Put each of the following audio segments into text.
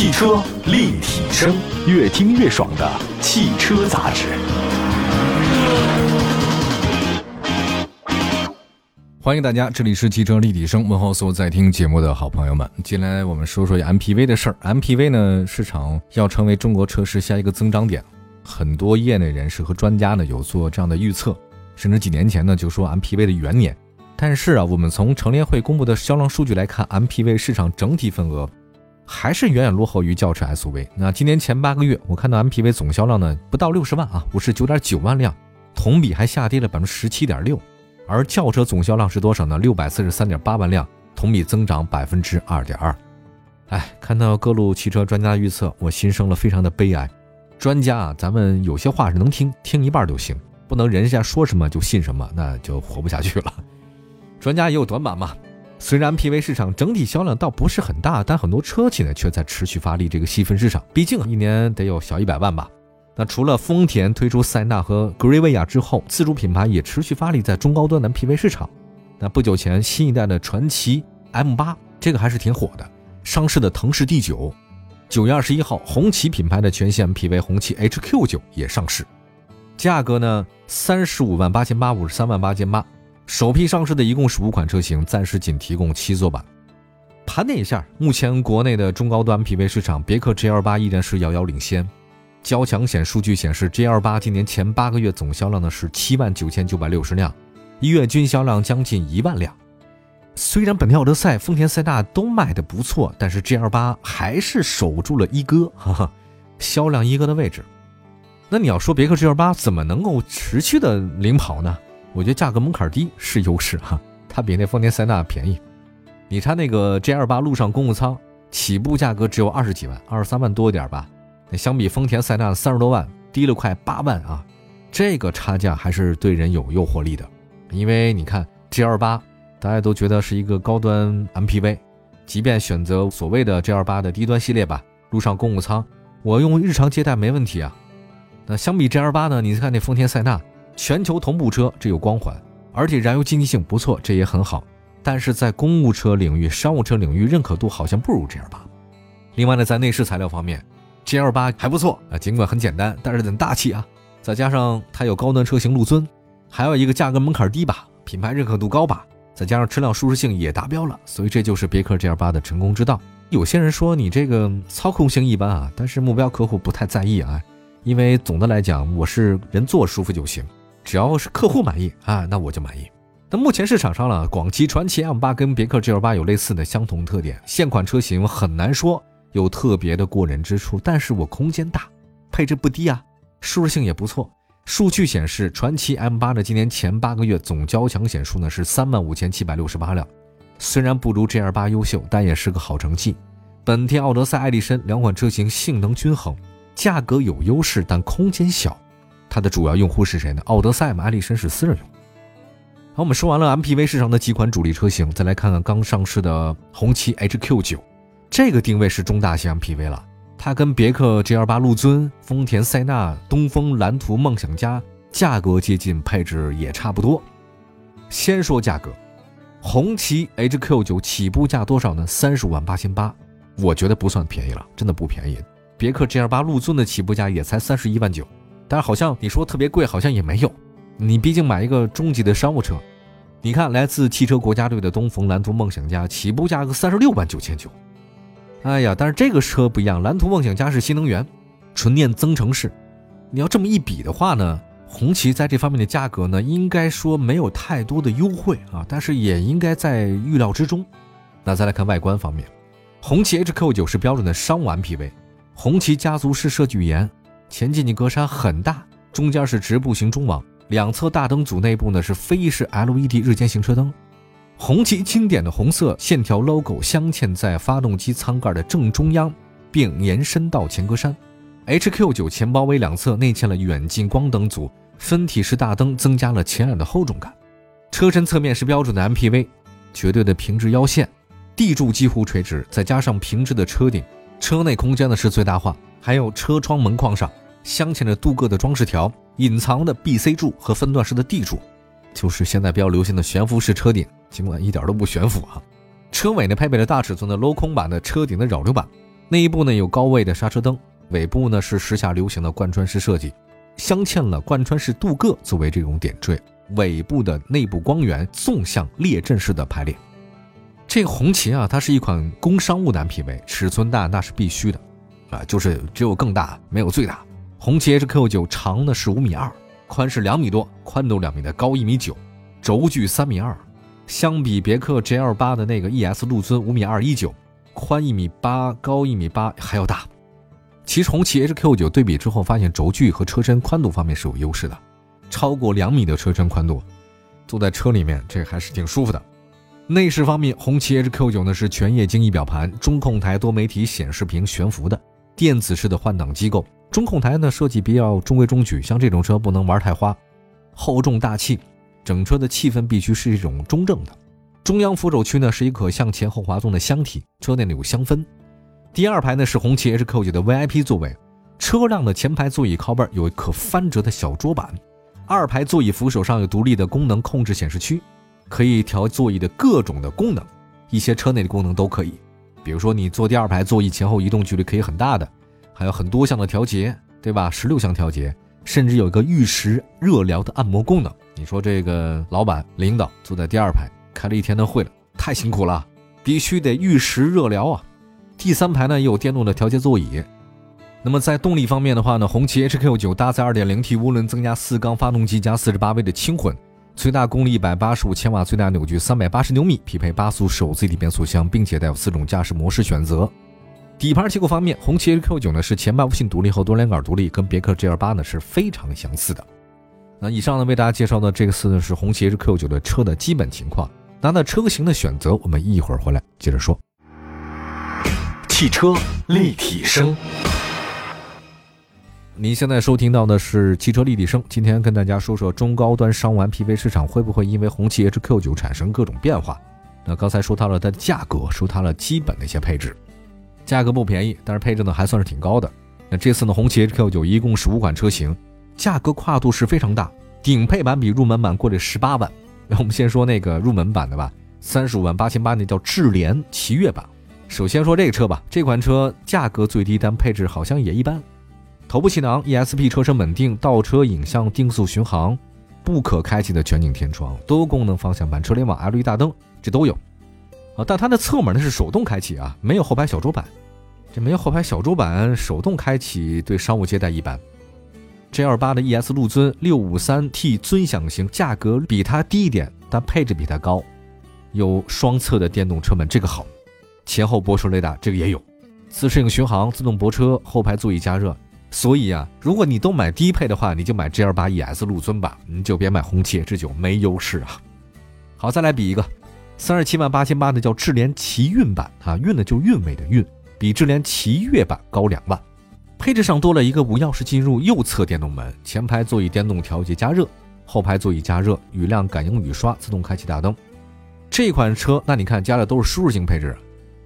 汽车立体声，越听越爽的汽车杂志。欢迎大家，这里是汽车立体声，问候所有在听节目的好朋友们。接下来我们说说 MPV 的事儿。MPV 呢，市场要成为中国车市下一个增长点，很多业内人士和专家呢有做这样的预测，甚至几年前呢就说 MPV 的元年。但是啊，我们从成联会公布的销量数据来看，MPV 市场整体份额还是远远落后于轿车 SUV。那今年前八个月，我看到 MPV 总销量呢不到六十万啊，五十九点九万辆，同比还下跌了百分之十七点六。而轿车总销量是多少呢？六百四十三点八万辆，同比增长百分之二点二。哎，看到各路汽车专家预测，我心生了非常的悲哀。专家啊，咱们有些话是能听，听一半就行，不能人家说什么就信什么，那就活不下去了。专家也有短板嘛。虽然 MPV 市场整体销量倒不是很大，但很多车企呢却在持续发力这个细分市场，毕竟一年得有小一百万吧。那除了丰田推出塞纳和格瑞维亚之后，自主品牌也持续发力在中高端的 MPV 市场。那不久前，新一代的传祺 M8 这个还是挺火的。上市的腾势 D9，九月二十一号，红旗品牌的全新 MPV 红旗 HQ9 也上市，价格呢三十五万八千八，五十三万八千八。首批上市的一共是五款车型，暂时仅提供七座版。盘点一下，目前国内的中高端 MPV 市场，别克 GL8 依然是遥遥领先。交强险数据显示，GL8 今年前八个月总销量呢是七万九千九百六十辆，一月均销量将近一万辆。虽然本田奥德赛、丰田塞纳都卖的不错，但是 GL8 还是守住了一哥，哈哈，销量一哥的位置。那你要说别克 GL8 怎么能够持续的领跑呢？我觉得价格门槛低是优势哈，它比那丰田塞纳便宜。你看那个 GL8 路上公务舱起步价格只有二十几万，二十三万多一点吧。那相比丰田塞纳三十多万，低了快八万啊，这个差价还是对人有诱惑力的。因为你看 G L 八，大家都觉得是一个高端 MPV，即便选择所谓的 G L 八的低端系列吧，路上公务舱，我用日常接待没问题啊。那相比 G L 八呢，你看那丰田塞纳，全球同步车，这有光环，而且燃油经济性不错，这也很好。但是在公务车领域、商务车领域，认可度好像不如 G L 八。另外呢，在内饰材料方面。G L 八还不错啊，尽管很简单，但是很大气啊。再加上它有高端车型陆尊，还有一个价格门槛低吧，品牌认可度高吧，再加上车辆舒适性也达标了，所以这就是别克 G L 八的成功之道。有些人说你这个操控性一般啊，但是目标客户不太在意啊，因为总的来讲我是人坐舒服就行，只要是客户满意啊，那我就满意。那目前市场上了，广汽传祺 M 八跟别克 G L 八有类似的相同特点，现款车型很难说。有特别的过人之处，但是我空间大，配置不低啊，舒适性也不错。数据显示，传祺 M8 的今年前八个月总交强险数呢是三万五千七百六十八辆，虽然不如 GL8 优秀，但也是个好成绩。本田奥德赛、艾力绅两款车型性能均衡，价格有优势，但空间小。它的主要用户是谁呢？奥德赛嘛，艾力绅是私人用。好，我们说完了 MPV 市场的几款主力车型，再来看看刚上市的红旗 HQ9。这个定位是中大型 MPV 了，它跟别克 GL8 陆尊、丰田塞纳、东风蓝图梦想家价格接近，配置也差不多。先说价格，红旗 HQ9 起步价多少呢？三十五万八千八，我觉得不算便宜了，真的不便宜。别克 GL8 陆尊的起步价也才三十一万九，但是好像你说特别贵，好像也没有。你毕竟买一个中级的商务车，你看来自汽车国家队的东风蓝图梦想家起步价格三十六万九千九。哎呀，但是这个车不一样，蓝图梦想家是新能源，纯电增程式。你要这么一比的话呢，红旗在这方面的价格呢，应该说没有太多的优惠啊，但是也应该在预料之中。那再来看外观方面，红旗 HQ9 是标准的商务 MPV，红旗家族式设计语言，前进气格栅很大，中间是直步型中网，两侧大灯组内部呢是飞翼式 LED 日间行车灯。红旗经典的红色线条 logo 镶嵌在发动机舱盖的正中央，并延伸到前格栅。HQ9 前包围两侧内嵌了远近光灯组，分体式大灯增加了前脸的厚重感。车身侧面是标准的 MPV，绝对的平直腰线，地柱几乎垂直，再加上平直的车顶，车内空间呢是最大化。还有车窗门框上镶嵌着镀铬的装饰条，隐藏的 BC 柱和分段式的 D 柱，就是现在比较流行的悬浮式车顶。尽管一点都不悬浮啊，车尾呢配备了大尺寸的镂空版的车顶的扰流板，内部呢有高位的刹车灯，尾部呢是时下流行的贯穿式设计，镶嵌了贯穿式镀铬作为这种点缀，尾部的内部光源纵向列阵式的排列。这个红旗啊，它是一款工商务的 MPV，尺寸大那是必须的，啊，就是只有更大，没有最大。红旗 HQ9 长呢是五米二，宽是两米多，宽度两米的，高一米九，轴距三米二。相比别克 GL8 的那个 ES 陆尊五米二一九，宽一米八，高一米八还要大。其实红旗 HQ9 对比之后，发现轴距和车身宽度方面是有优势的，超过两米的车身宽度，坐在车里面这还是挺舒服的。内饰方面，红旗 HQ9 呢是全液晶仪表盘，中控台多媒体显示屏悬浮的电子式的换挡机构。中控台呢设计比较中规中矩，像这种车不能玩太花。厚重大气，整车的气氛必须是一种中正的。中央扶手区呢是一可向前后滑动的箱体，车内呢有香氛。第二排呢是红旗 HQ9 的 VIP 座位，车辆的前排座椅靠背有一可翻折的小桌板，二排座椅扶手上有独立的功能控制显示区。可以调座椅的各种的功能，一些车内的功能都可以，比如说你坐第二排座椅前后移动距离可以很大的，还有很多项的调节，对吧？十六项调节，甚至有一个玉石热疗的按摩功能。你说这个老板领导坐在第二排开了一天的会了，太辛苦了，必须得玉石热疗啊。第三排呢也有电动的调节座椅。那么在动力方面的话呢，红旗 HQ9 搭载 2.0T 涡轮增压四缸发动机加48 V 的轻混。最大功率一百八十五千瓦，最大扭矩三百八十牛米，匹配八速手自一体变速箱，并且带有四种驾驶模式选择。底盘结构方面，红旗 HQ9 呢是前麦弗逊独立后多连杆独立，跟别克 GL8 呢是非常相似的。那以上呢为大家介绍的这个四呢是红旗 HQ9 的车的基本情况。那那车型的选择，我们一会儿回来接着说。汽车立体声。您现在收听到的是汽车立体声，今天跟大家说说中高端商务 MPV 市场会不会因为红旗 HQ9 产生各种变化？那刚才说到了它的价格，说它了基本的一些配置，价格不便宜，但是配置呢还算是挺高的。那这次呢，红旗 HQ9 一共是五款车型，价格跨度是非常大，顶配版比入门版贵了十八万。那我们先说那个入门版的吧，三十五万八千八，那叫智联奇越版。首先说这个车吧，这款车价格最低，但配置好像也一般。头部气囊、ESP 车身稳定、倒车影像、定速巡航、不可开启的全景天窗、多功能方向盘、车联网、LED 大灯，这都有。啊，但它的侧门呢是手动开启啊，没有后排小桌板。这没有后排小桌板，手动开启对商务接待一般。G28 的 ES 陆尊 653T 尊享型，价格比它低一点，但配置比它高，有双侧的电动车门，这个好。前后泊车雷达，这个也有。自适应巡航、自动泊车、后排座椅加热。所以啊，如果你都买低配的话，你就买 GL 八 ES 陆尊吧，你就别买红旗 H 九，没优势啊。好，再来比一个，三十七万八千八的叫智联奇韵版啊，韵呢就韵味的韵，比智联奇越版高两万。配置上多了一个无钥匙进入右侧电动门，前排座椅电动调节加热，后排座椅加热，雨量感应雨刷，自动开启大灯。这款车那你看加的都是舒适性配置，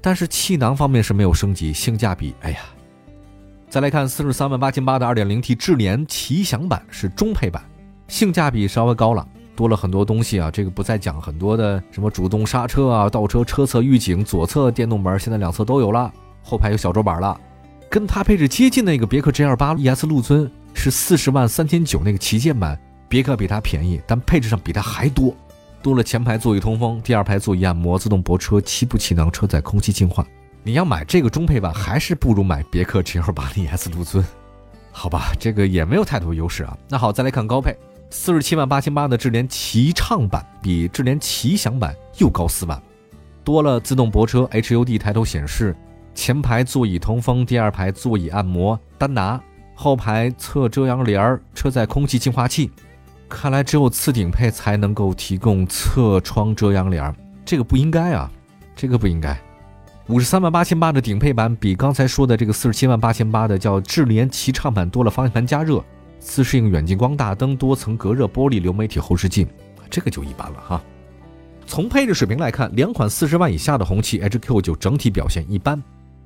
但是气囊方面是没有升级，性价比，哎呀。再来看四十三万八千八的二点零 T 智联奇享版是中配版，性价比稍微高了，多了很多东西啊。这个不再讲很多的什么主动刹车啊、倒车车侧预警、左侧电动门，现在两侧都有了，后排有小桌板了。跟它配置接近的那个别克 GL 八 ES 陆尊是四十万三千九那个旗舰版，别克比它便宜，但配置上比它还多，多了前排座椅通风、第二排座椅按摩、自动泊车、七部气囊、车载空气净化。你要买这个中配版，还是不如买别克 GL 八 ES 陆尊，好吧，这个也没有太多优势啊。那好，再来看高配，四十七万八千八的智联奇畅版，比智联奇享版又高四万，多了自动泊车、HUD 抬头显示、前排座椅通风、第二排座椅按摩单拿、后排侧遮阳帘、车载空气净化器。看来只有次顶配才能够提供侧窗遮阳帘儿，这个不应该啊，这个不应该。五十三万八千八的顶配版比刚才说的这个四十七万八千八的叫智联奇畅版多了方向盘加热、自适应远近光大灯、多层隔热玻璃流媒体后视镜，这个就一般了哈。从配置水平来看，两款四十万以下的红旗 HQ9 整体表现一般，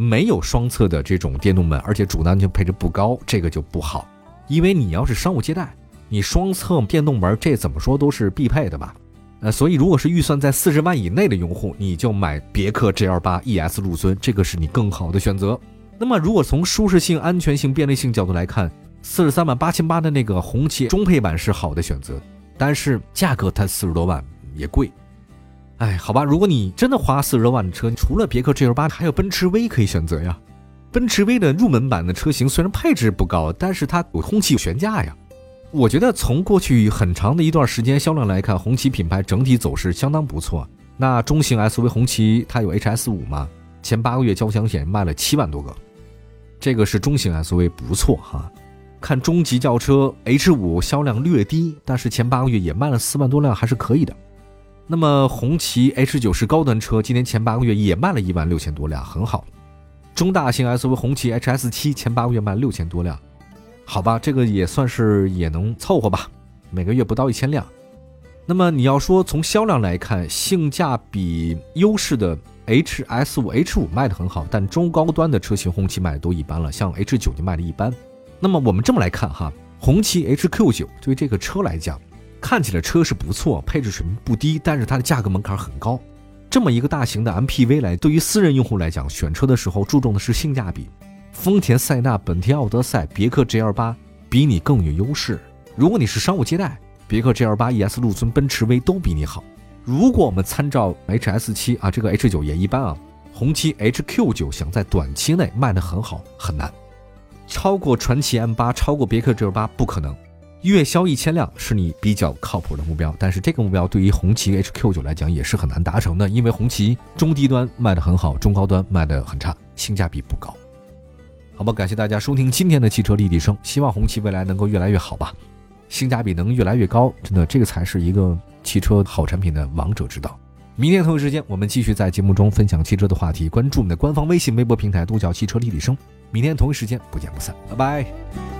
没有双侧的这种电动门，而且主安全配置不高，这个就不好。因为你要是商务接待，你双侧电动门这怎么说都是必配的吧。呃，所以如果是预算在四十万以内的用户，你就买别克 GL 八 ES 陆尊，这个是你更好的选择。那么如果从舒适性、安全性、便利性角度来看，四十三万八千八的那个红旗中配版是好的选择，但是价格它四十多万也贵。哎，好吧，如果你真的花四十多万的车，除了别克 GL 八，还有奔驰 V 可以选择呀。奔驰 V 的入门版的车型虽然配置不高，但是它有红旗悬架呀。我觉得从过去很长的一段时间销量来看，红旗品牌整体走势相当不错。那中型 SUV 红旗它有 HS 五嘛？前八个月交强险卖了七万多个，这个是中型 SUV 不错哈。看中级轿车 H 五销量略低，但是前八个月也卖了四万多辆，还是可以的。那么红旗 H 九是高端车，今年前八个月也卖了一万六千多辆，很好。中大型 SUV 红旗 HS 七前八个月卖六千多辆。好吧，这个也算是也能凑合吧，每个月不到一千辆。那么你要说从销量来看，性价比优势的 HS 五、H 五卖的很好，但中高端的车型红旗卖的都一般了，像 H 九就卖的一般。那么我们这么来看哈，红旗 HQ 九对于这个车来讲，看起来车是不错，配置水平不低，但是它的价格门槛很高。这么一个大型的 MPV 来，对于私人用户来讲，选车的时候注重的是性价比。丰田塞纳、本田奥德赛、别克 GL 八比你更有优势。如果你是商务接待，别克 GL 八、ES 陆尊、奔驰 V 都比你好。如果我们参照 HS 七啊，这个 H 九也一般啊。红旗 HQ 九想在短期内卖得很好很难，超过传祺 M 八、超过别克 GL 八不可能。月销一千辆是你比较靠谱的目标，但是这个目标对于红旗 HQ 九来讲也是很难达成的，因为红旗中低端卖得很好，中高端卖得很差，性价比不高。好吧，感谢大家收听今天的汽车立体声，希望红旗未来能够越来越好吧，性价比能越来越高，真的这个才是一个汽车好产品的王者之道。明天同一时间，我们继续在节目中分享汽车的话题，关注我们的官方微信、微博平台，都叫汽车立体声。明天同一时间不见不散，拜拜。